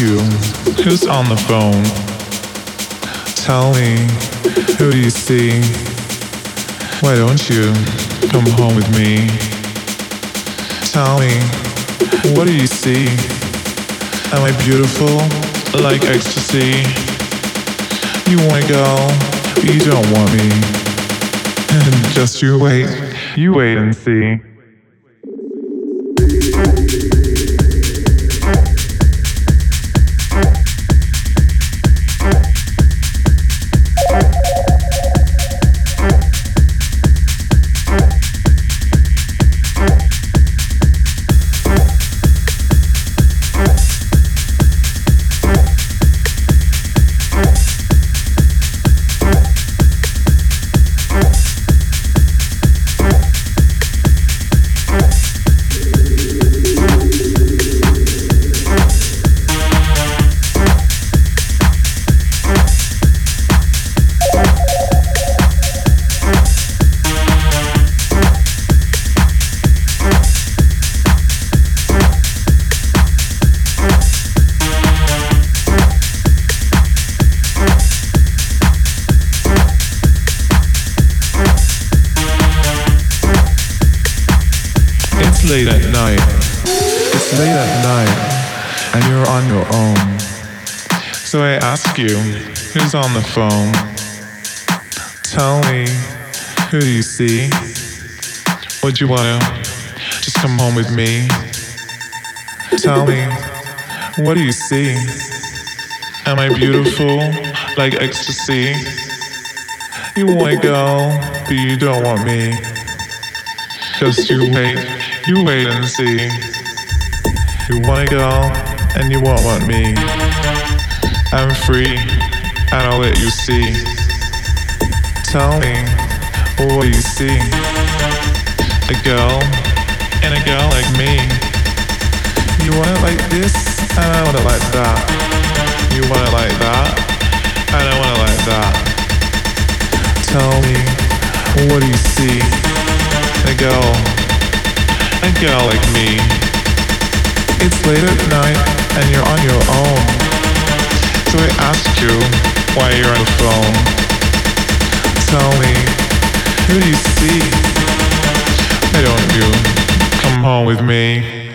you, who's on the phone? Tell me, who do you see? Why don't you come home with me? Tell me, what do you see? Am I beautiful, like ecstasy? You wanna go, but you don't want me. And just you wait, you wait and see. Who's on the phone? Tell me, who do you see? Would you wanna just come home with me? Tell me, what do you see? Am I beautiful, like ecstasy? You wanna go, but you don't want me. Just you wait, you wait and see. You wanna go, and you won't want me. I'm free, and I'll let you see. Tell me, what you see? A girl, and a girl like me. You want it like this, and I want it like that. You want it like that, and I want it like that. Tell me, what do you see? A girl, a girl like me. It's late at night and you're on your own. So I ask you why you're on the phone. Tell me, who do you see? Why don't you come home with me?